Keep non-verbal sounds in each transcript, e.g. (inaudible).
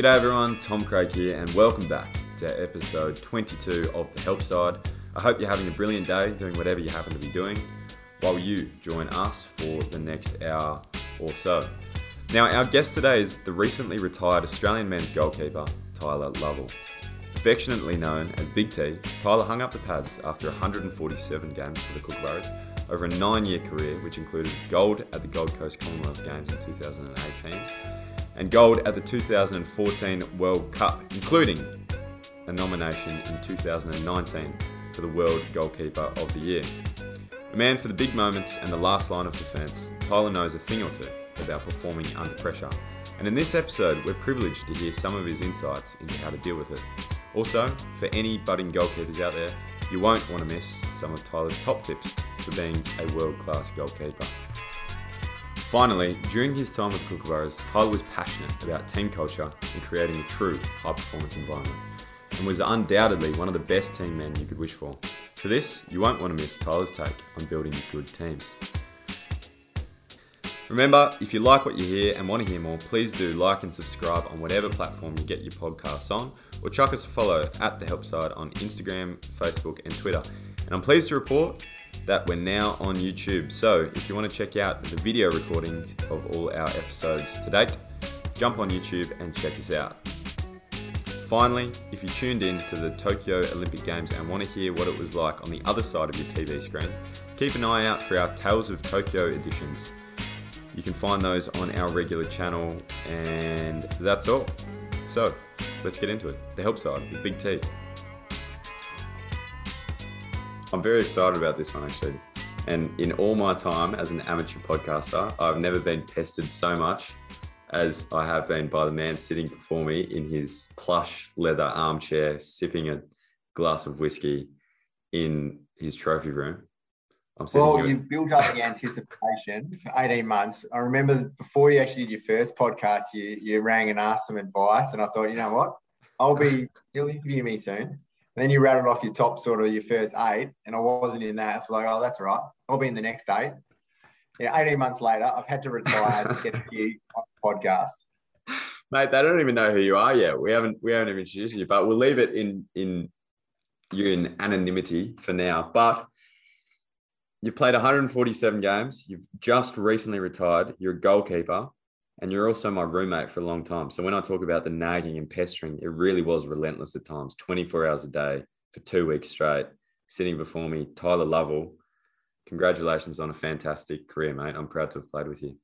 G'day everyone, Tom Craig here, and welcome back to episode 22 of The Help Side. I hope you're having a brilliant day doing whatever you happen to be doing while you join us for the next hour or so. Now, our guest today is the recently retired Australian men's goalkeeper, Tyler Lovell. Affectionately known as Big T, Tyler hung up the pads after 147 games for the Kookaburras over a nine year career, which included gold at the Gold Coast Commonwealth Games in 2018 and gold at the 2014 World Cup, including a nomination in 2019 for the World Goalkeeper of the Year. A man for the big moments and the last line of defence, Tyler knows a thing or two about performing under pressure. And in this episode, we're privileged to hear some of his insights into how to deal with it. Also, for any budding goalkeepers out there, you won't want to miss some of Tyler's top tips for being a world class goalkeeper. Finally, during his time with Kookaburras, Tyler was passionate about team culture and creating a true high performance environment, and was undoubtedly one of the best team men you could wish for. For this, you won't want to miss Tyler's take on building good teams. Remember, if you like what you hear and want to hear more, please do like and subscribe on whatever platform you get your podcasts on, or chuck us a follow at The Help Side on Instagram, Facebook, and Twitter. And I'm pleased to report that we're now on YouTube. So if you want to check out the video recordings of all our episodes to date, jump on YouTube and check us out. Finally, if you tuned in to the Tokyo Olympic Games and want to hear what it was like on the other side of your TV screen, keep an eye out for our Tales of Tokyo editions. You can find those on our regular channel, and that's all. So, let's get into it. The help side with Big T. I'm very excited about this one actually. And in all my time as an amateur podcaster, I've never been pestered so much as I have been by the man sitting before me in his plush leather armchair, sipping a glass of whiskey in his trophy room. well, you've built up the anticipation (laughs) for 18 months. I remember before you actually did your first podcast, you, you rang and asked some advice. And I thought, you know what? I'll be, you'll interview me soon then you rattled off your top sort of your first eight, and I wasn't in that. It's like, oh, that's right. I'll be in the next eight. Yeah, 18 months later, I've had to retire to get on the podcast. Mate, they don't even know who you are yet. We haven't we haven't even introduced you, but we'll leave it in in you in anonymity for now. But you've played 147 games. You've just recently retired. You're a goalkeeper and you're also my roommate for a long time. So when I talk about the nagging and pestering, it really was relentless at times, 24 hours a day for two weeks straight, sitting before me, Tyler Lovell. Congratulations on a fantastic career, mate. I'm proud to have played with you.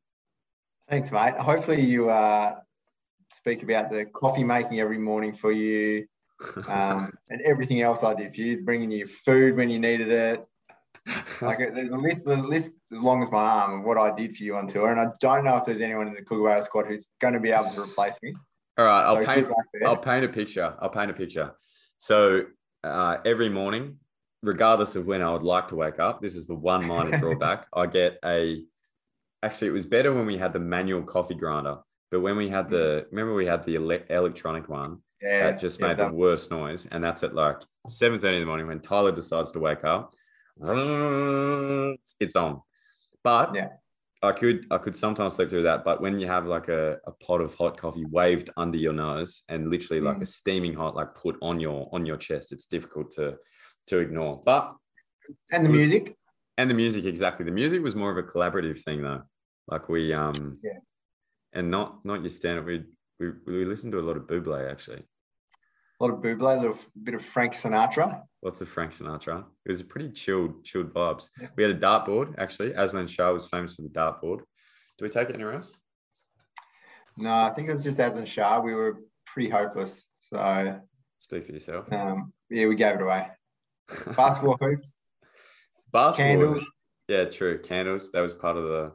Thanks, mate. Hopefully, you uh, speak about the coffee making every morning for you (laughs) um, and everything else I did for you, bringing you food when you needed it, like a list, the list as long as my arm of what I did for you on tour, and I don't know if there's anyone in the Kookaburra squad who's going to be able to replace me. All right, I'll so paint. I'll paint a picture. I'll paint a picture. So uh, every morning, regardless of when I would like to wake up, this is the one minor (laughs) drawback. I get a. Actually, it was better when we had the manual coffee grinder, but when we had the mm. remember we had the ele- electronic one. Yeah, that just yeah, made the worst noise, and that's at like seven thirty in the morning when Tyler decides to wake up it's on. But yeah. I could I could sometimes sleep through that. But when you have like a, a pot of hot coffee waved under your nose and literally like mm. a steaming hot like put on your on your chest, it's difficult to to ignore. But and the music. And the music, exactly. The music was more of a collaborative thing though. Like we um yeah. and not not your standard. We we we listened to a lot of Buble actually a lot of Buble, a little bit of Frank Sinatra. Lots of Frank Sinatra. It was a pretty chilled, chilled vibes. Yeah. We had a dartboard actually. Azlan Shah was famous for the dartboard. Do we take it anywhere else? No, I think it was just Azlan Shah. We were pretty hopeless. So speak for yourself. Um, yeah, we gave it away. (laughs) Basketball hoops. Basketball. Candles. Yeah, true. Candles. That was part of the.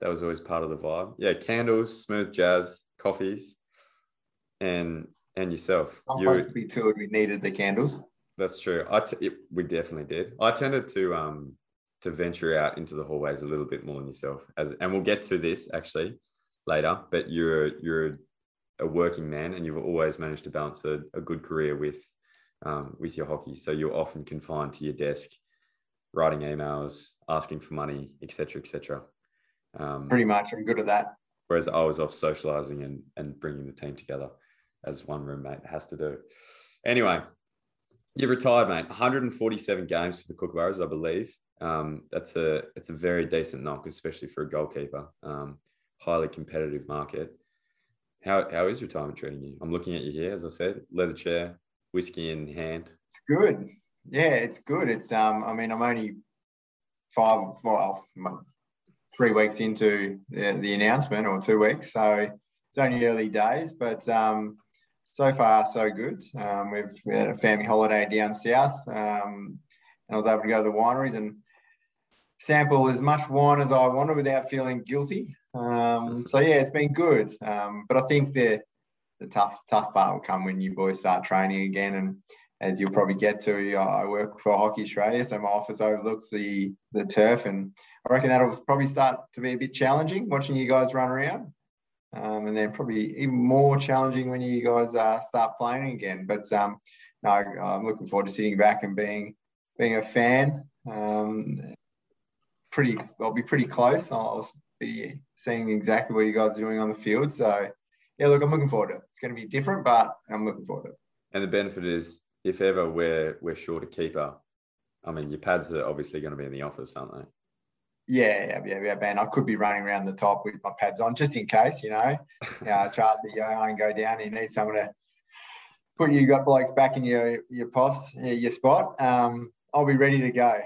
That was always part of the vibe. Yeah, candles, smooth jazz, coffees, and and yourself. Supposed to be toured, we needed the candles. That's true. I t- it, we definitely did. I tended to um to venture out into the hallways a little bit more than yourself, as and we'll get to this actually later. But you're you're a working man, and you've always managed to balance a, a good career with um, with your hockey. So you're often confined to your desk, writing emails, asking for money, etc., etc. Um, Pretty much, I'm good at that. Whereas I was off socializing and and bringing the team together. As one roommate has to do. Anyway, you've retired, mate. 147 games for the Kookaburras, I believe. Um, that's a it's a very decent knock, especially for a goalkeeper. Um, highly competitive market. How how is retirement treating you? I'm looking at you here, as I said, leather chair, whiskey in hand. It's good. Yeah, it's good. It's um. I mean, I'm only five. Well, three weeks into the, the announcement, or two weeks. So it's only early days, but um, so far so good. Um, we've we had a family holiday down south, um, and I was able to go to the wineries and sample as much wine as I wanted without feeling guilty. Um, so yeah, it's been good. Um, but I think the the tough tough part will come when you boys start training again. And as you'll probably get to, I work for Hockey Australia, so my office overlooks the the turf, and I reckon that'll probably start to be a bit challenging watching you guys run around. Um, and then probably even more challenging when you guys uh, start playing again. But um, no, I'm looking forward to sitting back and being being a fan. Um, pretty, I'll be pretty close. I'll be seeing exactly what you guys are doing on the field. So yeah, look, I'm looking forward to it. It's going to be different, but I'm looking forward to it. And the benefit is, if ever we're we're short a keeper, I mean, your pads are obviously going to be in the office, aren't they? Yeah, yeah, yeah, man. I could be running around the top with my pads on just in case, you know. (laughs) Yeah, chart the yo and go down. You need someone to put you got blokes back in your your post, your spot. Um, I'll be ready to go.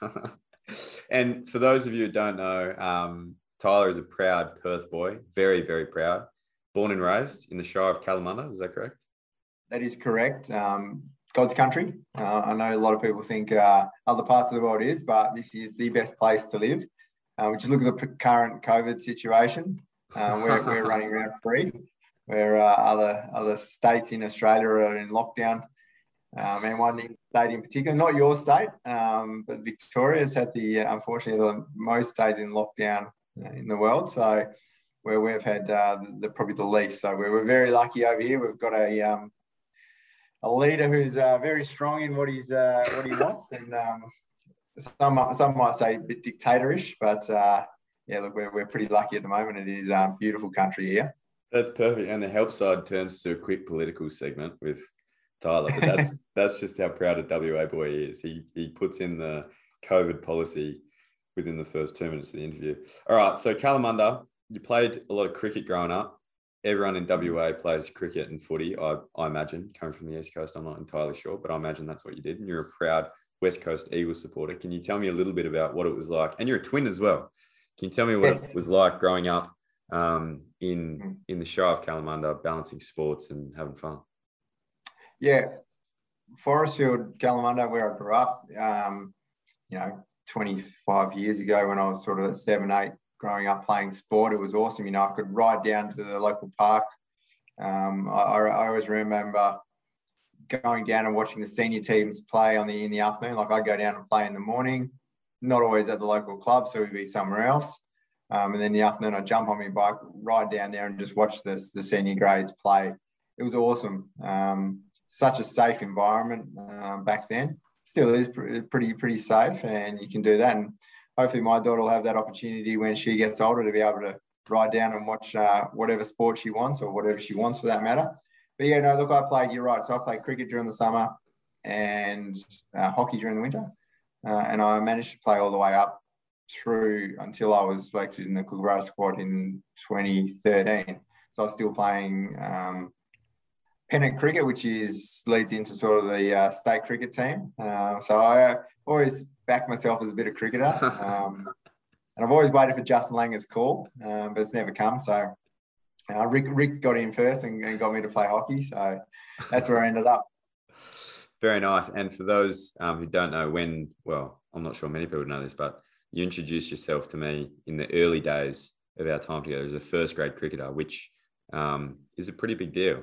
(laughs) and for those of you who don't know, um, Tyler is a proud Perth boy, very, very proud. Born and raised in the Shire of Kalamunda, is that correct? That is correct. Um, God's country. Uh, I know a lot of people think uh, other parts of the world is, but this is the best place to live. Uh, we just look at the current COVID situation. Uh, we're, we're running around (laughs) free, where uh, other other states in Australia are in lockdown. Um, and one state in particular, not your state, um, but Victoria has had the unfortunately the most days in lockdown in the world. So where we've had uh, the, probably the least. So we're, we're very lucky over here. We've got a um, a leader who's uh, very strong in what he's uh, what he wants, and um, some some might say a bit dictatorish, but uh, yeah, look, we're, we're pretty lucky at the moment. It is a um, beautiful country here. That's perfect, and the help side turns to a quick political segment with Tyler. But that's (laughs) that's just how proud a WA boy he is. He he puts in the COVID policy within the first two minutes of the interview. All right, so Kalamunda, you played a lot of cricket growing up everyone in WA plays cricket and footy. I, I imagine coming from the East Coast, I'm not entirely sure, but I imagine that's what you did. And you're a proud West Coast Eagles supporter. Can you tell me a little bit about what it was like? And you're a twin as well. Can you tell me what yes. it was like growing up um, in mm. in the Shire of Kalamunda, balancing sports and having fun? Yeah, Forestfield, Kalamunda, where I grew up. Um, you know, 25 years ago when I was sort of seven, eight, growing up playing sport. It was awesome. You know, I could ride down to the local park. Um, I, I, always remember going down and watching the senior teams play on the in the afternoon. Like I'd go down and play in the morning, not always at the local club, so we'd be somewhere else. Um, and then the afternoon, I jump on my bike, ride down there, and just watch the the senior grades play. It was awesome. Um, such a safe environment um, back then. Still is pretty pretty safe, and you can do that. And hopefully my daughter will have that opportunity when she gets older to be able to ride down and watch uh, whatever sport she wants or whatever she wants for that matter. But yeah, no, look, I played, you're right. So I played cricket during the summer and uh, hockey during the winter. Uh, and I managed to play all the way up through until I was selected in the Kookaburra squad in 2013. So I was still playing um, pennant cricket, which is leads into sort of the uh, state cricket team. Uh, so I always back myself as a bit of cricketer. (laughs) Um, and I've always waited for Justin Langer's call, um, but it's never come. So uh, Rick, Rick got in first and, and, got me to play hockey. So that's where I ended up. Very nice. And for those um, who don't know when, well, I'm not sure many people know this, but you introduced yourself to me in the early days of our time together as a first grade cricketer, which um, is a pretty big deal.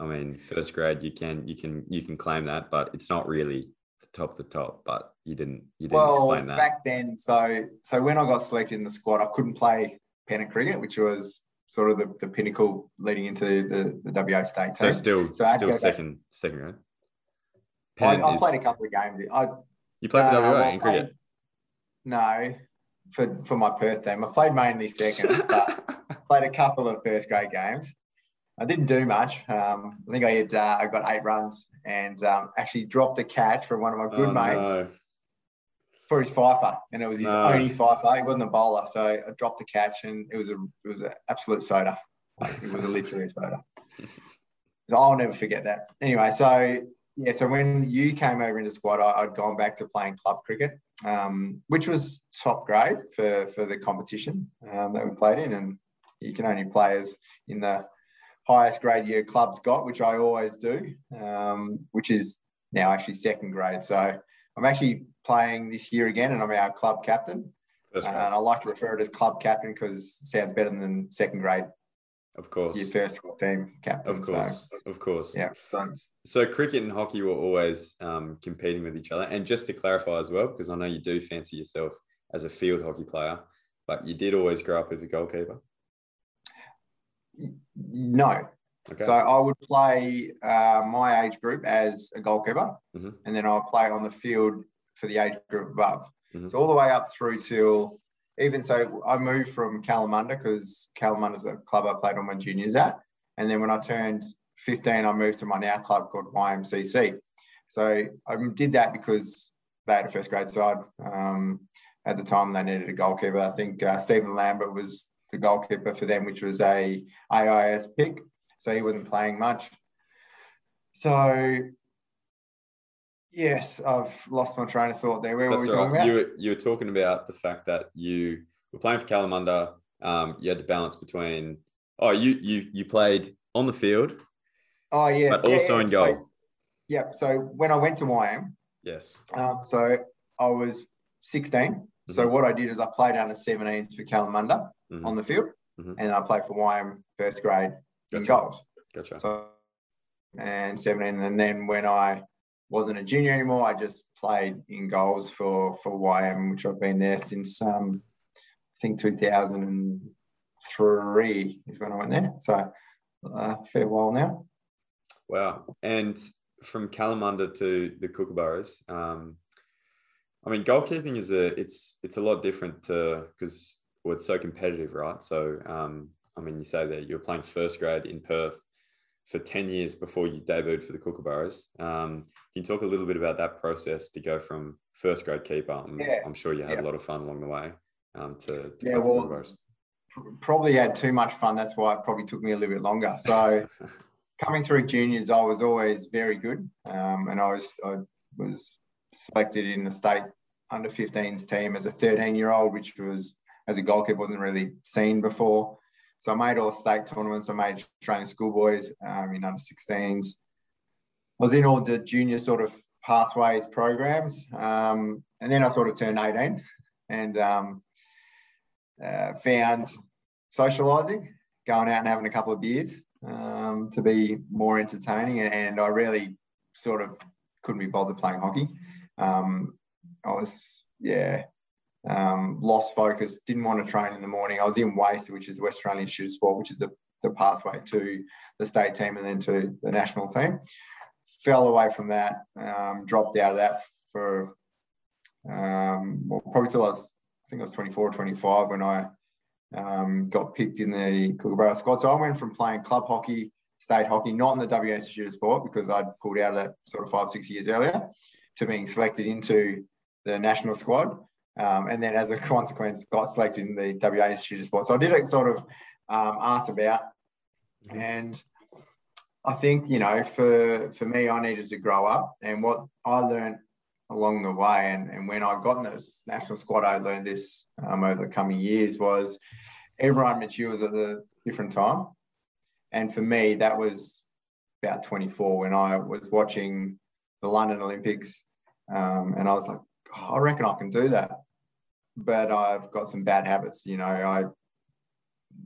I mean, first grade, you can you can you can claim that, but it's not really top of the top, but you didn't you didn't well, explain that. Back then, so so when I got selected in the squad, I couldn't play pennant cricket, which was sort of the, the pinnacle leading into the, the WA state. So still so still second back. second grade. I, I, played a couple of games. I, you played for WA in cricket? No, for for my Perth team. I played mainly seconds, (laughs) but played a couple of first grade games. I didn't do much. Um, I think I had uh, I got eight runs and um, actually dropped a catch from one of my good oh, mates no. for his fifer, and it was his no. only fifer. He wasn't a bowler, so I dropped the catch, and it was a it was an absolute soda. It was a literally a soda. So I'll never forget that. Anyway, so yeah, so when you came over into squad, I, had gone back to playing club cricket, um, which was top grade for for the competition um, that we played in, and you can only play as in the highest grade your club's got, which I always do, um, which is now actually second grade. So I'm actually playing this year again, and I'm our club captain. Uh, and I like to refer it as club captain because it sounds better than second grade. Of course, your first team captain. Of course, so, of course. Yeah. So, so cricket and hockey were always um, competing with each other. And just to clarify as well, because I know you do fancy yourself as a field hockey player, but you did always grow up as a goalkeeper. No. Okay. So I would play uh, my age group as a goalkeeper, mm-hmm. and then I'll play on the field for the age group above. Mm-hmm. So all the way up through till even so, I moved from Kalamunda because Kalamunda's a club I played on my juniors at, and then when I turned 15, I moved to my now club called YMCC. So I did that because they had a first grade side. Um, at the time, they needed a goalkeeper. I think uh, Stephen Lambert was the goalkeeper for them, which was a AIS pick. So he wasn't playing much. So yes, I've lost my train of thought there. Where That's were we talking right. about? You were, you were talking about the fact that you were playing for Kalamunda. Um, you had to balance between oh, you you you played on the field. Oh yes, but also yeah, in goal. So, yeah. So when I went to YM, yes. Um, so I was 16. Mm-hmm. So what I did is I played under 17s for Kalamunda mm-hmm. on the field, mm-hmm. and I played for YM first grade gotcha. in goals. Gotcha. So, and 17, and then when I wasn't a junior anymore, I just played in goals for for YM, which I've been there since um, I think 2003 is when I went there. So uh, fair while now. Wow! And from Kalamunda to the Kookaburras, um, I mean, goalkeeping is a it's it's a lot different to because well, it's so competitive, right? So, um, I mean, you say that you're playing first grade in Perth for 10 years before you debuted for the Kookaburras. Um, can you talk a little bit about that process to go from first grade keeper? I'm, yeah. I'm sure you had yeah. a lot of fun along the way um, to, to yeah, well, probably had too much fun. That's why it probably took me a little bit longer. So (laughs) coming through juniors, I was always very good. Um, and I was, I was selected in the state under 15s team as a 13 year old, which was as a goalkeeper wasn't really seen before. So I made all the state tournaments. I made training schoolboys um, in under 16s. I was in all the junior sort of pathways programs. Um, and then I sort of turned 18 and um, uh, found socialising, going out and having a couple of beers um, to be more entertaining. And I really sort of couldn't be bothered playing hockey. Um, I was, yeah, um, lost focus, didn't want to train in the morning. I was in WAIS, which is West Australian Institute of Sport, which is the, the pathway to the state team and then to the national team. Fell away from that, um, dropped out of that for um, well, probably till I was, I think I was 24 or 25 when I um, got picked in the Kookaburra squad. So I went from playing club hockey, state hockey, not in the WA Institute of Sport because I'd pulled out of that sort of five, six years earlier, to being selected into the national squad. Um, and then as a (laughs) consequence, got selected in the WA Institute of Sport. So I did it sort of um, ask about, and I think you know, for for me, I needed to grow up, and what I learned along the way, and, and when I got in the national squad, I learned this um, over the coming years was everyone matures at a different time, and for me, that was about 24 when I was watching the London Olympics, um, and I was like, I reckon I can do that. But I've got some bad habits. You know, I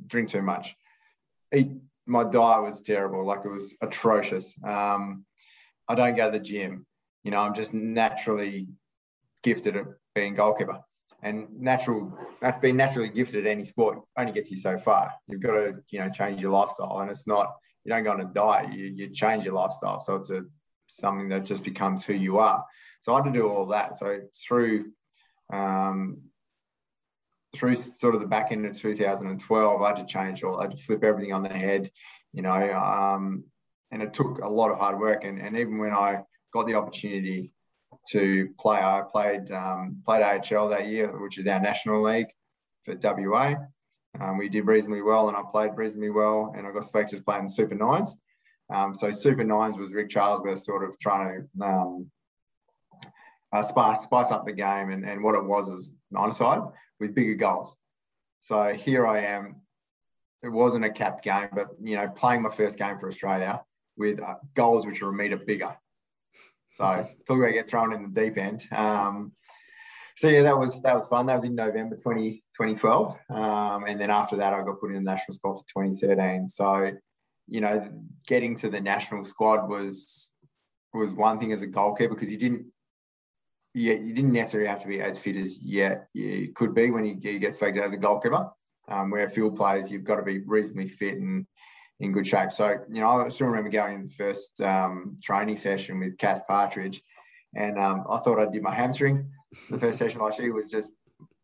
drink too much. Eat, my diet was terrible. Like it was atrocious. Um, I don't go to the gym. You know, I'm just naturally gifted at being goalkeeper. And natural, being naturally gifted at any sport only gets you so far. You've got to, you know, change your lifestyle. And it's not, you don't go on a diet, you, you change your lifestyle. So it's a something that just becomes who you are. So I had to do all that. So through um, through sort of the back end of 2012, I had to change all. I had to flip everything on the head you know, um, and it took a lot of hard work. And, and even when I got the opportunity to play, I played um, played AHL that year, which is our national league for WA. Um, we did reasonably well, and I played reasonably well, and I got selected to play in the Super Nines. Um, so Super Nines was Rick Charlesworth sort of trying to um, uh, spice spice up the game, and, and what it was was nine side with bigger goals. So here I am. It wasn't a capped game, but you know, playing my first game for Australia with uh, goals which are a metre bigger. So talk about get thrown in the deep end. Um, so yeah, that was that was fun. That was in November 20, 2012, um, and then after that, I got put in the national squad for 2013. So you know, getting to the national squad was was one thing as a goalkeeper because you didn't yeah, you didn't necessarily have to be as fit as yet you could be when you, you get selected as a goalkeeper. Um, where field players, you've got to be reasonably fit and in good shape. So, you know, I still remember going in the first um, training session with Kath Partridge, and um, I thought I did my hamstring. The first session, like she was just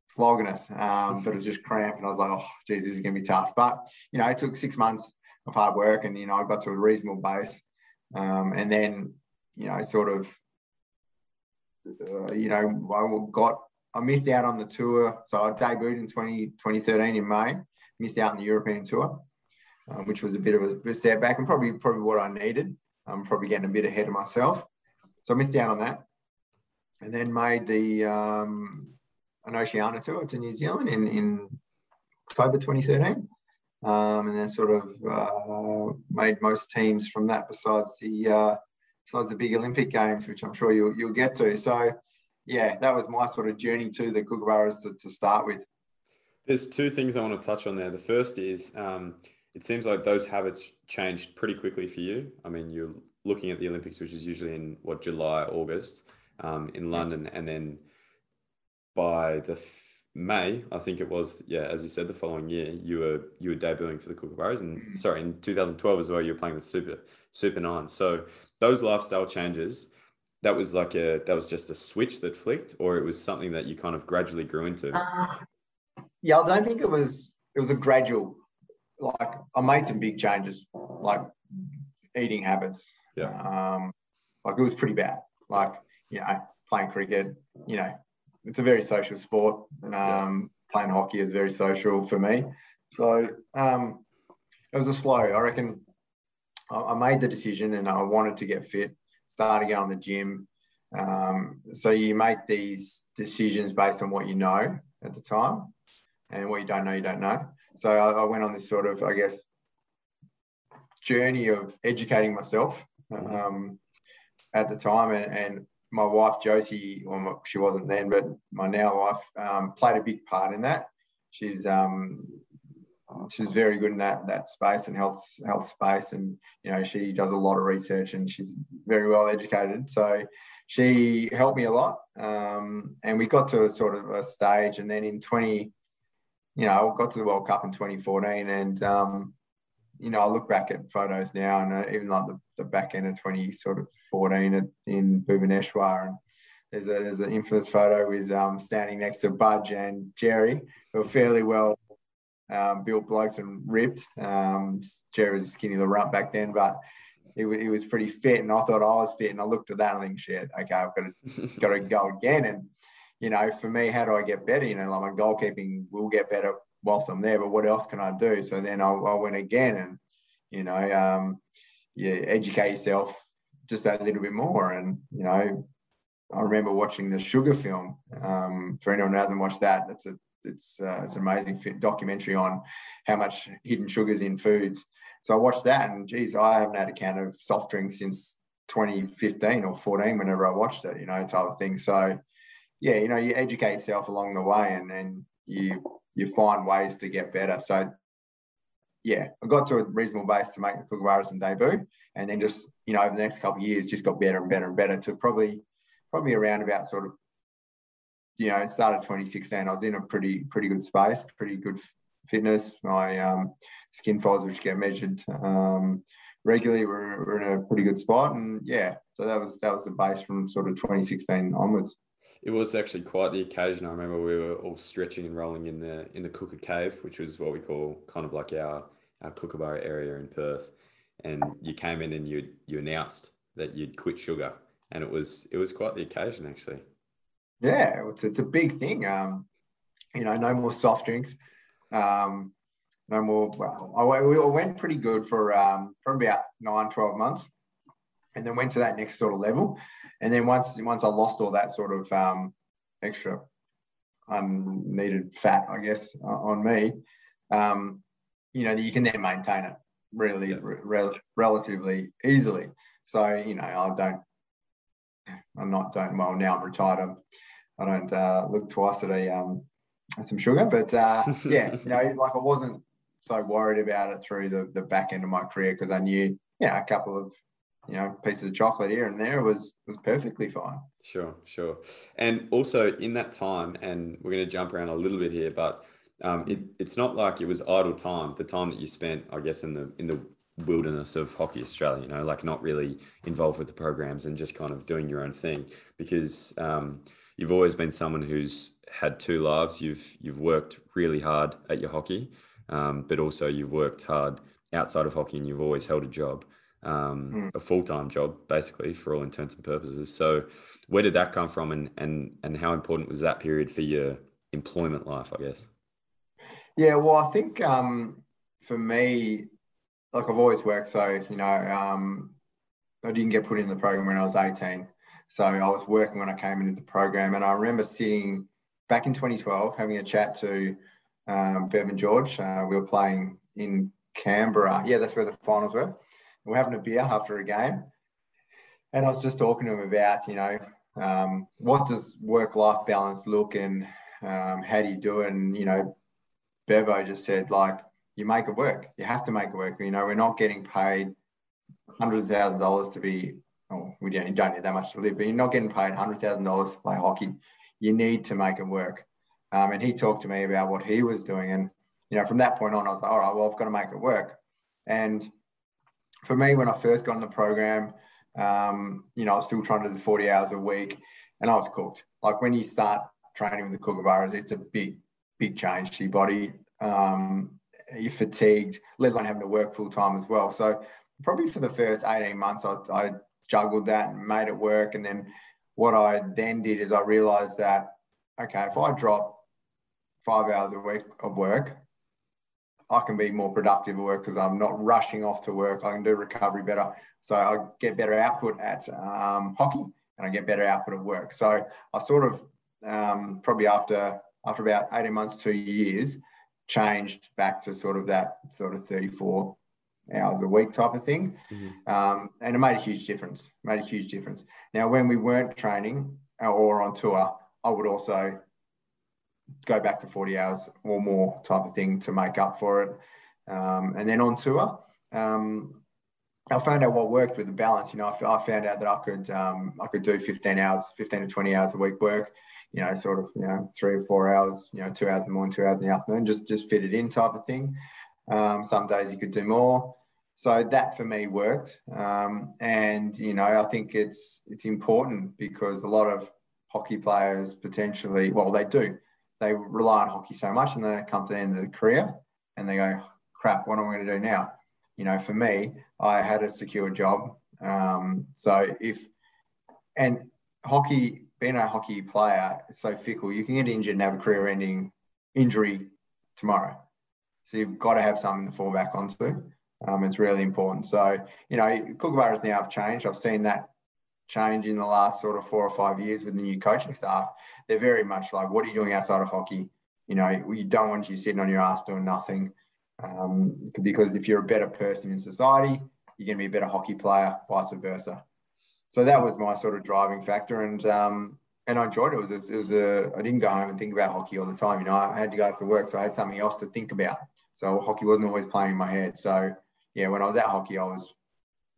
flogging us, um, but it was just cramp, and I was like, oh, geez, this is going to be tough. But you know, it took six months of hard work, and you know, I got to a reasonable base, um, and then you know, sort of uh, you know, I got I missed out on the tour. So I debuted in 20, 2013 in May, missed out on the European tour, um, which was a bit of a, a setback and probably probably what I needed. I'm probably getting a bit ahead of myself. So I missed out on that. And then made the um, an Oceania tour to New Zealand in, in October 2013. Um, and then sort of uh, made most teams from that besides the uh, besides the big Olympic Games, which I'm sure you'll, you'll get to. So, yeah, that was my sort of journey to the Kookaburras to, to start with. There's two things I want to touch on there. The first is um, it seems like those habits changed pretty quickly for you. I mean, you're looking at the Olympics, which is usually in what July, August um, in London, and then by the May, I think it was, yeah, as you said, the following year, you were you were debuting for the Kookaburras, and mm-hmm. sorry, in 2012 as well, you were playing with Super Super Nine. So those lifestyle changes, that was like a that was just a switch that flicked, or it was something that you kind of gradually grew into. Uh, yeah, I don't think it was. It was a gradual. Like I made some big changes, like eating habits. Yeah. Um, like it was pretty bad. Like you know, playing cricket. You know, it's a very social sport. Um, yeah. Playing hockey is very social for me. So um, it was a slow. I reckon I made the decision and I wanted to get fit, start again on the gym. Um, so you make these decisions based on what you know at the time, and what you don't know, you don't know. So I, I went on this sort of, I guess, journey of educating myself um, at the time, and, and my wife Josie, well, she wasn't then, but my now wife um, played a big part in that. She's um, she's very good in that that space and health health space, and you know she does a lot of research and she's very well educated. So she helped me a lot, um, and we got to a sort of a stage, and then in twenty, you know, got to the World Cup in twenty fourteen, and um, you know, I look back at photos now, and uh, even like the, the back end of twenty sort of fourteen in Bhubaneswar, and there's a there's an infamous photo with um, standing next to Budge and Jerry, who are fairly well um, built blokes and ripped. Um, Jerry was skinny the rump back then, but he, he, was pretty fit, and I thought I was fit, and I looked at that and I think, shit, okay, I've got to got to go again. And you know, for me, how do I get better? You know, like my goalkeeping will get better whilst I'm there, but what else can I do? So then I, I went again, and you know, um, yeah, educate yourself just that little bit more, and you know. I remember watching the Sugar film. Um, for anyone who hasn't watched that, it's a it's uh, it's an amazing documentary on how much hidden sugars in foods. So I watched that, and geez, I haven't had a can of soft drink since 2015 or 14, whenever I watched it, you know, type of thing. So yeah, you know, you educate yourself along the way, and then you you find ways to get better. So yeah, I got to a reasonable base to make the Kookaburras and debut, and then just you know over the next couple of years, just got better and better and better to probably probably around about sort of you know, started 2016, I was in a pretty pretty good space, pretty good fitness. My um, skin folds, which get measured um, regularly, were, were in a pretty good spot, and yeah, so that was that was the base from sort of 2016 onwards. It was actually quite the occasion. I remember we were all stretching and rolling in the in the Kooka Cave, which was what we call kind of like our our Kookaburra area in Perth, and you came in and you you announced that you'd quit sugar, and it was it was quite the occasion actually. Yeah, it's it's a big thing. Um, you know, no more soft drinks. Um, no more. Well, I, we went pretty good for um, for about nine, 12 months, and then went to that next sort of level. And then once once I lost all that sort of um, extra unneeded fat, I guess, on me, um, you know, you can then maintain it really yeah. re- relatively easily. So you know, I don't. I'm not don't well now. I'm retired. I'm, I don't uh, look twice at a um, some sugar, but uh, (laughs) yeah, you know, like I wasn't so worried about it through the, the back end of my career because I knew, you know, a couple of, you know, pieces of chocolate here and there was was perfectly fine. Sure, sure. And also in that time, and we're going to jump around a little bit here, but um, it, it's not like it was idle time. The time that you spent, I guess, in the in the wilderness of hockey Australia, you know, like not really involved with the programs and just kind of doing your own thing because um, you've always been someone who's had two lives. You've you've worked really hard at your hockey, um, but also you've worked hard outside of hockey and you've always held a job, um, mm. a full time job, basically, for all intents and purposes. So, where did that come from, and and and how important was that period for your employment life? I guess. Yeah, well, I think um, for me, like I've always worked, so you know, um, I didn't get put in the program when I was eighteen. So I was working when I came into the program, and I remember sitting back in 2012 having a chat to um, Bevan George. Uh, we were playing in Canberra. Yeah, that's where the finals were. We are having a beer after a game. And I was just talking to him about, you know, um, what does work life balance look and um, how do you do it? And, you know, Bevo just said, like, you make it work. You have to make it work. You know, we're not getting paid hundreds of thousands of dollars to be, oh, we don't, don't need that much to live, but you're not getting paid $100,000 to play hockey. You need to make it work. Um, and he talked to me about what he was doing. And, you know, from that point on, I was like, all right, well, I've got to make it work. And for me, when I first got in the program, um, you know, I was still trying to do the 40 hours a week and I was cooked. Like when you start training with the kookaburras, it's a big, big change to your body. Um, you're fatigued, let alone having to work full time as well. So probably for the first 18 months, I, I juggled that and made it work. And then what I then did is I realized that, okay, if I drop five hours a week of work, I can be more productive at work because I'm not rushing off to work. I can do recovery better. So I get better output at um, hockey and I get better output at work. So I sort of um, probably after after about 18 months, two years, changed back to sort of that sort of 34 hours a week type of thing. Mm-hmm. Um, and it made a huge difference, made a huge difference. Now, when we weren't training or on tour, I would also go back to 40 hours or more type of thing to make up for it. Um, and then on tour, um, I found out what worked with the balance. You know, I, I found out that I could um, I could do 15 hours, 15 to 20 hours a week work. You know, sort of you know three or four hours. You know, two hours in the morning, two hours in the afternoon. Just just fit it in type of thing. Um, some days you could do more. So that for me worked. Um, and you know, I think it's it's important because a lot of hockey players potentially, well, they do they rely on hockey so much and they come to the end of the career and they go, crap, what am I going to do now? You know, for me, I had a secure job. Um, so if, and hockey, being a hockey player is so fickle, you can get injured and have a career ending injury tomorrow. So you've got to have something to fall back onto. Um, it's really important. So, you know, Kookaburras now have changed. I've seen that change in the last sort of four or five years with the new coaching staff. They're very much like, what are you doing outside of hockey? You know, you don't want you sitting on your ass doing nothing. Um, because if you're a better person in society, you're going to be a better hockey player, vice versa. So that was my sort of driving factor, and um, and I enjoyed it. It was, it was a I didn't go home and think about hockey all the time. You know, I had to go for work, so I had something else to think about. So hockey wasn't always playing in my head. So yeah, when I was at hockey, I was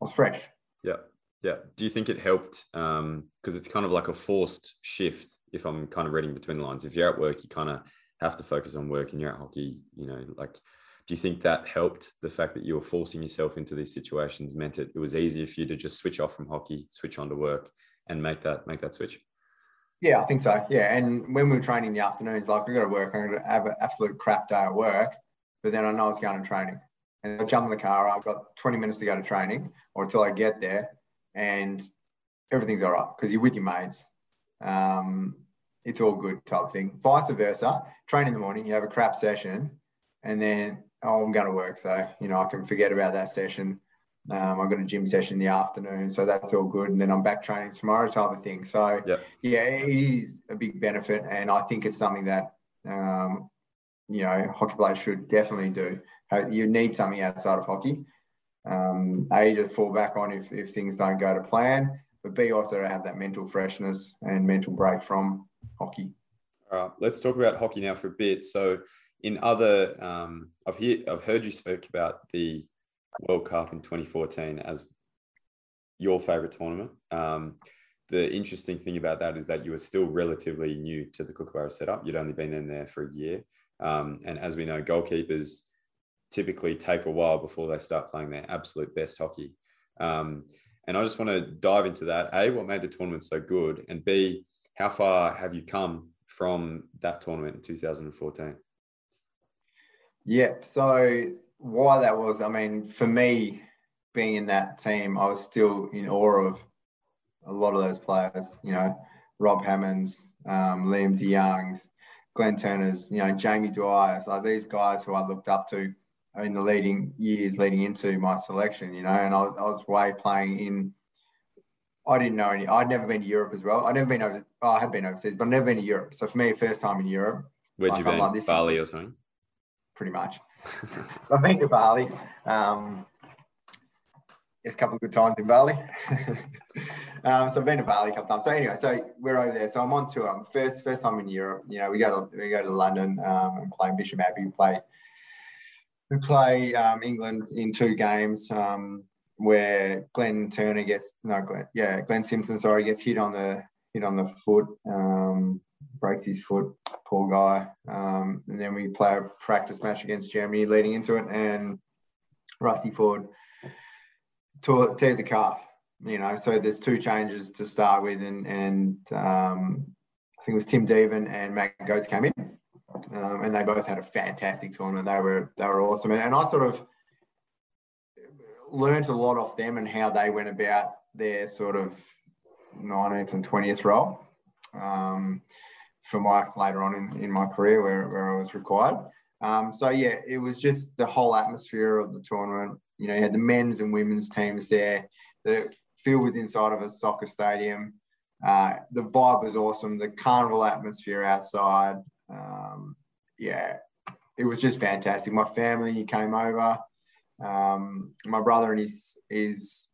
I was fresh. Yeah. Yeah. Do you think it helped? Because um, it's kind of like a forced shift. If I'm kind of reading between the lines, if you're at work, you kind of have to focus on work, and you're at hockey. You know, like, do you think that helped? The fact that you were forcing yourself into these situations meant it it was easier for you to just switch off from hockey, switch on to work, and make that make that switch. Yeah, I think so. Yeah, and when we were training in the afternoons, like I got to work, I'm going to have an absolute crap day at work, but then I know it's going to training and I jump in the car. I've got 20 minutes to go to training or until I get there, and everything's all right because you're with your mates. Um, it's all good type thing. Vice versa, train in the morning, you have a crap session, and then oh, I'm going to work, so you know I can forget about that session. Um, I've got a gym session in the afternoon, so that's all good. And then I'm back training tomorrow, type of thing. So yep. yeah, it is a big benefit, and I think it's something that um, you know hockey players should definitely do. You need something outside of hockey. Um, a to fall back on if, if things don't go to plan, but B also to have that mental freshness and mental break from hockey. All right, let's talk about hockey now for a bit. So, in other, um, I've hear, I've heard you speak about the World Cup in 2014 as your favorite tournament. Um, the interesting thing about that is that you were still relatively new to the Kookaburra setup. You'd only been in there for a year. Um, and as we know, goalkeepers typically take a while before they start playing their absolute best hockey. Um, and I just want to dive into that. A, what made the tournament so good? And B, how far have you come from that tournament in 2014? Yeah. So why that was, I mean, for me, being in that team, I was still in awe of a lot of those players. You know, Rob Hammonds, um, Liam de Youngs, Glenn Turner's, you know, Jamie Dwyer's, like these guys who I looked up to in the leading years leading into my selection. You know, and I was I was way playing in. I didn't know any. I'd never been to Europe as well. I'd never been over. Oh, I had been overseas, but I've never been to Europe. So for me, first time in Europe. Where'd like, you been? Like, Bali or something? Pretty much. (laughs) (laughs) I've been to Bali. Um, it's a couple of good times in Bali. (laughs) um, so I've been to Bali a couple times. So anyway, so we're over there. So I'm on tour. First first time in Europe. You know, we go to we go to London um, and play Bisham Abbey. We play we play um, England in two games um, where Glenn Turner gets no Glenn yeah Glenn Simpson sorry gets hit on the hit on the foot. Um, breaks his foot, poor guy. Um, and then we play a practice match against Germany leading into it, and Rusty Ford tore, tears a calf. You know, so there's two changes to start with, and and um, I think it was Tim Deavin and Matt Gohdes came in, um, and they both had a fantastic tournament. They were they were awesome, and, and I sort of learned a lot off them and how they went about their sort of 19th and 20th role. Um, for Mike later on in, in my career where, where I was required. Um, so yeah, it was just the whole atmosphere of the tournament. You know, you had the men's and women's teams there. The field was inside of a soccer stadium. Uh, the vibe was awesome. The carnival atmosphere outside. Um, yeah, it was just fantastic. My family came over. Um, my brother and his his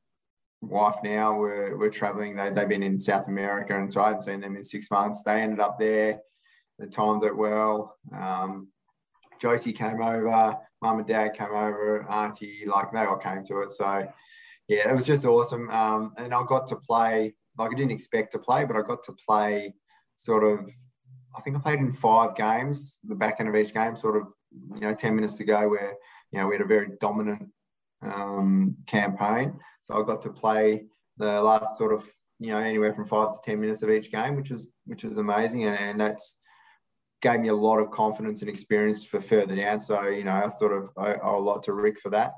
wife now were, were traveling. They, they've been in South America, and so I hadn't seen them in six months. They ended up there. They timed it well. Um, Josie came over, mum and dad came over, auntie, like they all came to it. So, yeah, it was just awesome. Um, and I got to play, like I didn't expect to play, but I got to play sort of, I think I played in five games, the back end of each game, sort of, you know, 10 minutes to go where, you know, we had a very dominant um, campaign. So I got to play the last sort of you know anywhere from five to ten minutes of each game, which was which was amazing, and, and that's gave me a lot of confidence and experience for further down. So you know I sort of owe a lot to Rick for that.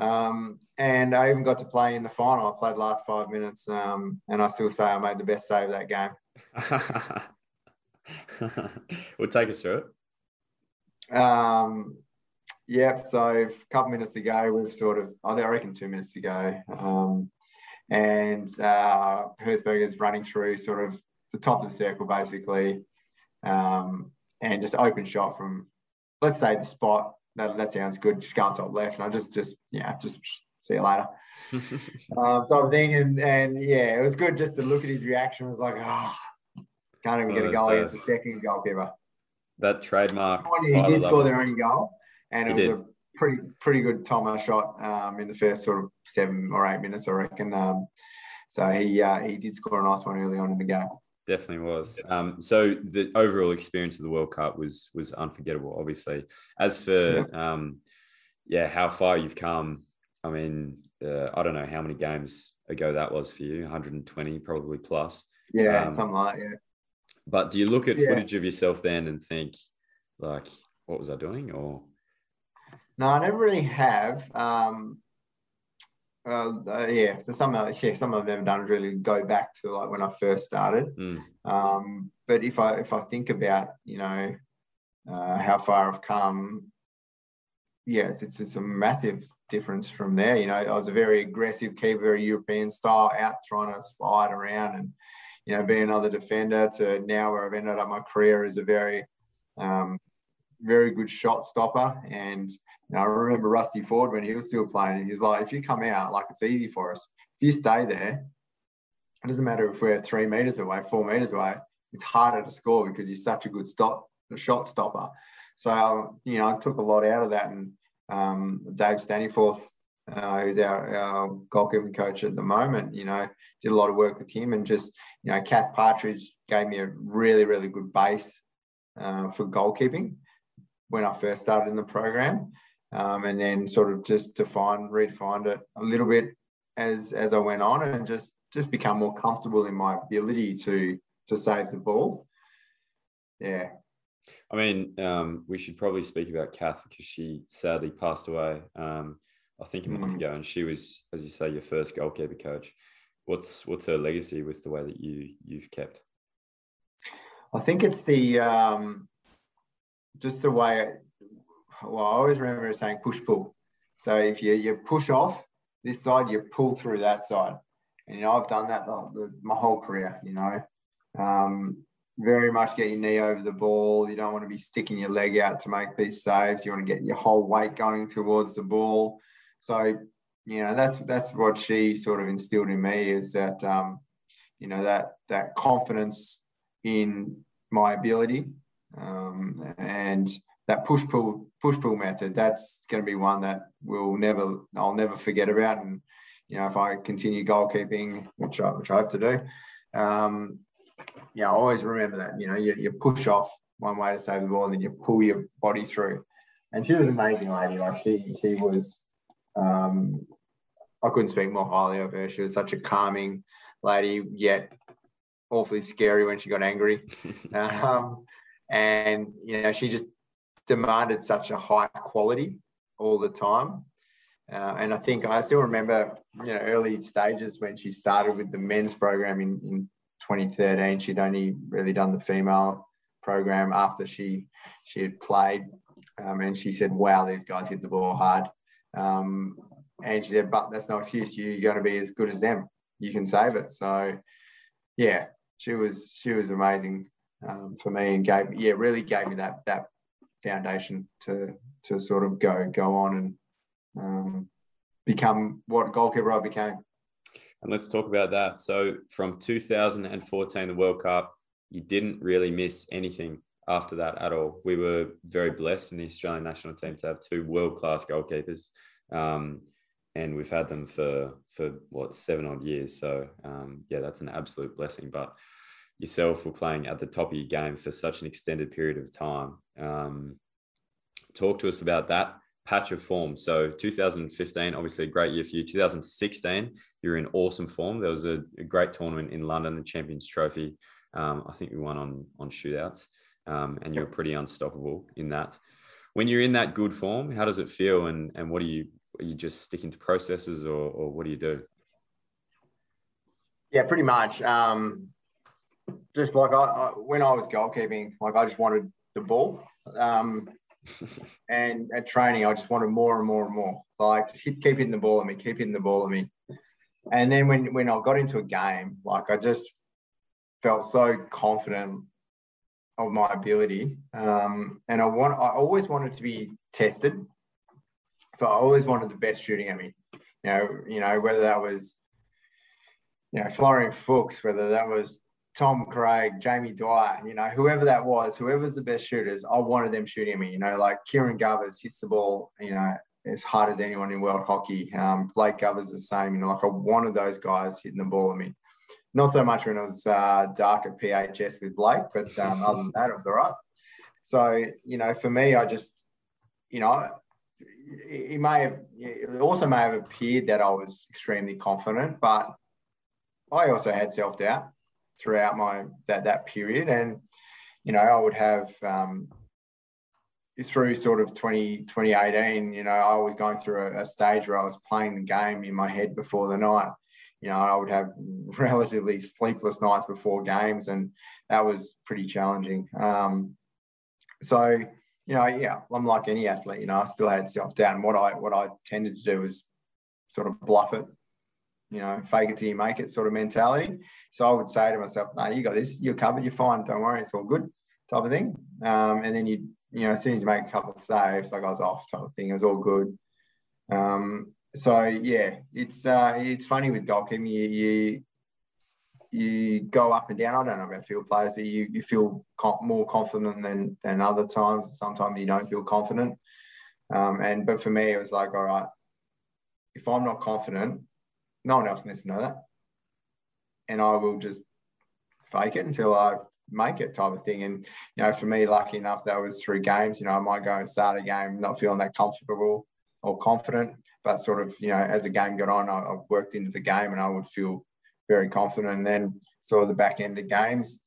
Um, and I even got to play in the final. I played the last five minutes, um, and I still say I made the best save of that game. (laughs) we'll take us through it. Um, Yep. So a couple minutes to go, we've sort of, I reckon two minutes to go. Um, and uh, is running through sort of the top of the circle, basically, um, and just open shot from, let's say, the spot. That, that sounds good. Just going top left. And I just, just yeah, just see you later. (laughs) um, type of thing. And, and yeah, it was good just to look at his reaction. It was like, oh, can't even get a goal against the second goalkeeper. That trademark. He did score their only goal and it was did. a pretty pretty good Tomo shot um, in the first sort of seven or eight minutes, I reckon. Um, so he uh, he did score a nice one early on in the game. Definitely was. Um, so the overall experience of the World Cup was was unforgettable. Obviously, as for yeah, um, yeah how far you've come. I mean, uh, I don't know how many games ago that was for you. 120 probably plus. Yeah, um, something like that. Yeah. But do you look at yeah. footage of yourself then and think, like, what was I doing? Or No, I never really have. Um, uh, uh, yeah, to some, uh, yeah, some I've never done really go back to like when I first started. Mm. Um, but if I if I think about you know uh, how far I've come, yeah, it's, it's it's a massive difference from there. You know, I was a very aggressive keeper, very European style, out trying to slide around and you know be another defender to now where I've ended up my career as a very um, very good shot stopper and know, I remember Rusty Ford when he was still playing, he's like, if you come out, like it's easy for us. If you stay there, it doesn't matter if we're three meters away, four meters away, it's harder to score because you're such a good stop, a shot stopper. So, you know, I took a lot out of that. And um, Dave Staniforth, uh, who's our, our goalkeeping coach at the moment, you know, did a lot of work with him and just, you know, Kath Partridge gave me a really, really good base uh, for goalkeeping when I first started in the program um, and then sort of just define, redefined it a little bit as as I went on, and just just become more comfortable in my ability to to save the ball. Yeah. I mean, um, we should probably speak about Kath because she sadly passed away. Um, I think a month mm. ago, and she was, as you say, your first goalkeeper coach. What's what's her legacy with the way that you you've kept? I think it's the um, just the way well, I always remember saying push pull. So if you, you push off this side, you pull through that side. And, you know, I've done that my whole career, you know. Um, very much get your knee over the ball. You don't want to be sticking your leg out to make these saves. You want to get your whole weight going towards the ball. So, you know, that's that's what she sort of instilled in me is that, um, you know, that that confidence in my ability um, and that push pull push pull method that's going to be one that we'll never I'll never forget about. And you know if I continue goalkeeping which I, which I hope to do um, yeah I always remember that you know you, you push off one way to save the ball and then you pull your body through. And she was an amazing lady like she she was um, I couldn't speak more highly of her. She was such a calming lady yet awfully scary when she got angry. (laughs) Um, and you know she just demanded such a high quality all the time. Uh, and I think I still remember, you know, early stages when she started with the men's program in, in 2013. She'd only really done the female program after she she had played, um, and she said, "Wow, these guys hit the ball hard." Um, and she said, "But that's no excuse. You're going to be as good as them. You can save it." So, yeah, she was she was amazing um, for me, and gave yeah really gave me that that foundation to to sort of go go on and um, become what goalkeeper I became. And let's talk about that. So from 2014, the World Cup, you didn't really miss anything after that at all. We were very blessed in the Australian national team to have two world class goalkeepers. Um, and we've had them for for what seven odd years. So um, yeah, that's an absolute blessing. But yourself were playing at the top of your game for such an extended period of time. Um, talk to us about that patch of form. So 2015, obviously a great year for you. 2016, you're in awesome form. There was a, a great tournament in London, the Champions Trophy. Um, I think we won on on shootouts, um, and you were pretty unstoppable in that. When you're in that good form, how does it feel? And and what do you are you just sticking to processes, or or what do you do? Yeah, pretty much. Um, just like I, I, when I was goalkeeping, like I just wanted the ball. Um, (laughs) and at training, I just wanted more and more and more. Like keep hitting the ball at me, keep hitting the ball at me. And then when when I got into a game, like I just felt so confident of my ability, um, and I want I always wanted to be tested. So I always wanted the best shooting at me. You know, you know whether that was you know Florian Fuchs, whether that was Tom Craig, Jamie Dwyer, you know, whoever that was, whoever's the best shooters, I wanted them shooting me. You know, like Kieran Govers hits the ball, you know, as hard as anyone in world hockey. Um, Blake Govers the same. You know, like I wanted those guys hitting the ball at me. Not so much when it was uh, dark at PHS with Blake, but um, other than that, it was all right. So, you know, for me, I just, you know, it may have, it also may have appeared that I was extremely confident, but I also had self doubt throughout my that that period, and you know I would have um, through sort of 20, 2018, you know, I was going through a, a, stage where I was playing the game in my head before the night. You know, I would have (laughs) relatively sleepless nights before games, and that was pretty challenging. Um, so, you know, yeah, I'm like any athlete. You know, I still had self doubt, and what I what I tended to do was sort of bluff it. You know, fake it till you make it sort of mentality. So I would say to myself, "No, you got this. You're covered. You're fine. Don't worry. It's all good." Type of thing. Um, and then you you know, as soon as you make a couple of saves, like I was off type of thing. It was all good. Um, so yeah, it's uh, it's funny with goalkeeping. You, you you go up and down. I don't know about field players, but you you feel more confident than than other times. Sometimes you don't feel confident. Um, and but for me, it was like, all right, if I'm not confident, no one else needs to know that, and I will just fake it until I make it type of thing. And, you know, for me, lucky enough, that was through games. You know, I might go and start a game not feeling that comfortable or confident, but sort of, you know, as the game got on, I, I worked into the game and I would feel very confident. And then sort of the back end of games,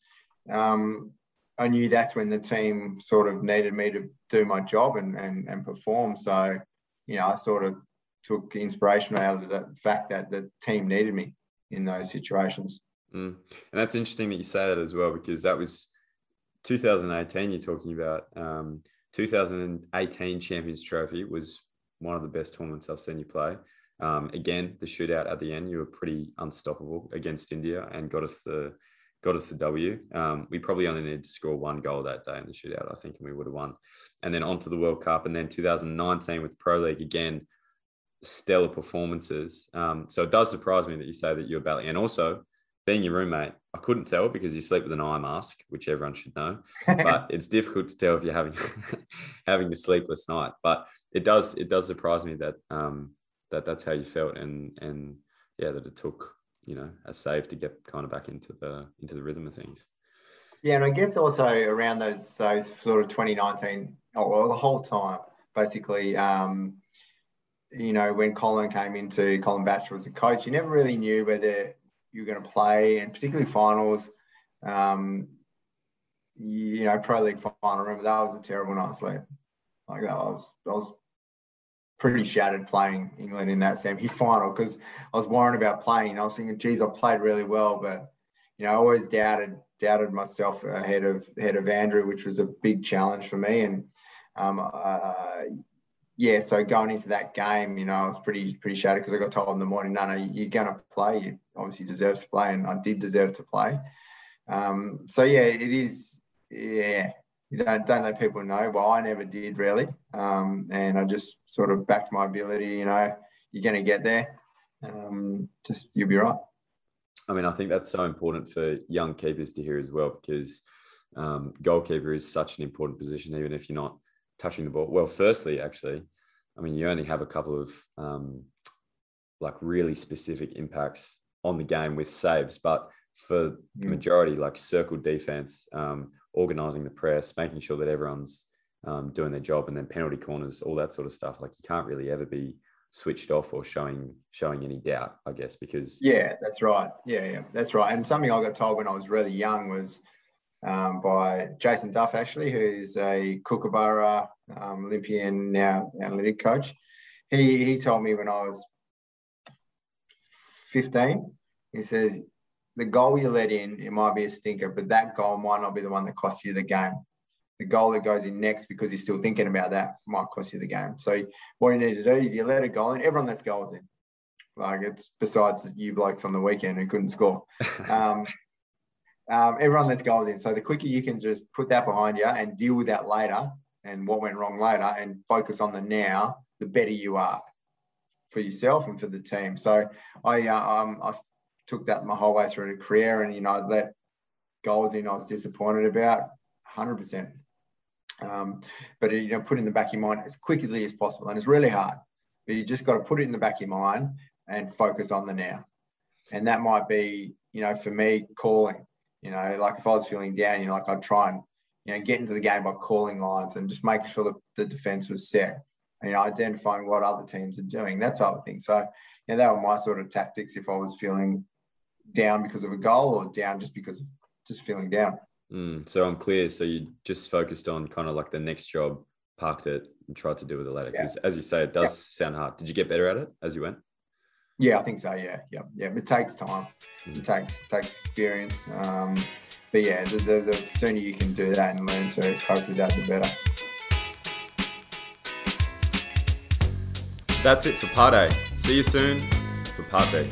um, I knew that's when the team sort of needed me to do my job and, and, and perform. So, you know, I sort of took inspiration out of the fact that the team needed me in those situations. Mm. And that's interesting that you say that as well, because that was 2018 you're talking about. Um, 2018 Champions Trophy was one of the best tournaments I've seen you play. Um, again, the shootout at the end, you were pretty unstoppable against India and got us the got us the W. Um, we probably only needed to score one goal that day in the shootout, I think, and we would have won. And then on to the World Cup, and then 2019 with Pro League again, stellar performances. Um, so it does surprise me that you say that you're battling, and also being your roommate, I couldn't tell because you sleep with an eye mask, which everyone should know. But (laughs) it's difficult to tell if you're having (laughs) having a sleepless night. But it does it does surprise me that um, that that's how you felt, and and yeah, that it took you know a save to get kind of back into the into the rhythm of things. Yeah, and I guess also around those those sort of 2019, oh, well, the whole time, basically. Um, you know, when Colin came into Colin Batchelor as a coach, you never really knew whether you were going to play, and particularly finals. Um, you know, Pro League final. Remember that was a terrible night's sleep. Like that, I was, I was pretty shattered playing England in that Sam semi final because I was worrying about playing. I was thinking, geez, I played really well, but you know, I always doubted doubted myself ahead of ahead of Andrew, which was a big challenge for me. And um, uh, yeah, so going into that game, you know, I was pretty pretty shattered because I got told in the morning, no, no, you're going to play. You obviously deserve to play, and I did deserve to play. Um, so yeah, it is. Yeah, you don't don't let people know. Well, I never did really, um, and I just sort of backed my ability. You know, you're going to get there. Um, just you'll be right. I mean, I think that's so important for young keepers to hear as well because um, goalkeeper is such an important position, even if you're not touching the ball? Well, firstly, actually, I mean, you only have a couple of um, like really specific impacts on the game with saves, but for the majority, like circle defense, um, organizing the press, making sure that everyone's um, doing their job, and then penalty corners, all that sort of stuff. Like you can't really ever be switched off or showing showing any doubt, I guess, because yeah, that's right. Yeah, yeah, that's right. And something I got told when I was really young was um, by Jason Duff, actually, who's a Kookaburra um, Olympian now analytic coach. He, he told me when I was 15, he says, the goal you let in, it might be a stinker, but that goal might not be the one that costs you the game. The goal that goes in next because you're still thinking about that might cost you the game. So what you need to do is you let it go in. Everyone lets goals in. Like it's besides you blokes on the weekend who couldn't score. (laughs) Um, um, everyone lets goals in. So the quicker you can just put that behind you and deal with that later and what went wrong later and focus on the now, the better you are for yourself and for the team. So I uh, um, I took that my whole way through the career and, you know, I let goals in I was disappointed about 100%. Um, but, you know, put in the back of your mind as quickly as possible. And it's really hard, but you just got to put it in the back of your mind and focus on the now. And that might be, you know, for me, calling you know, like if I was feeling down, you know, like I'd try and, you know, get into the game by calling lines and just making sure that the defense was set. And, you know, identifying what other teams are doing, that type of thing. So, you know, that were my sort of tactics if I was feeling down because of a goal or down just because of just feeling down. Mm, so I'm clear. So you just focused on kind of like the next job parked it and tried to do with the ladder? Because yeah. as you say, it does yeah. sound hard. Did you get better at it as you went? Yeah, I think so. Yeah, yeah, yeah. It takes time. Mm-hmm. It takes it takes experience. Um, but yeah, the, the, the sooner you can do that and learn to cope with that, the better. That's it for part A. See you soon for part B.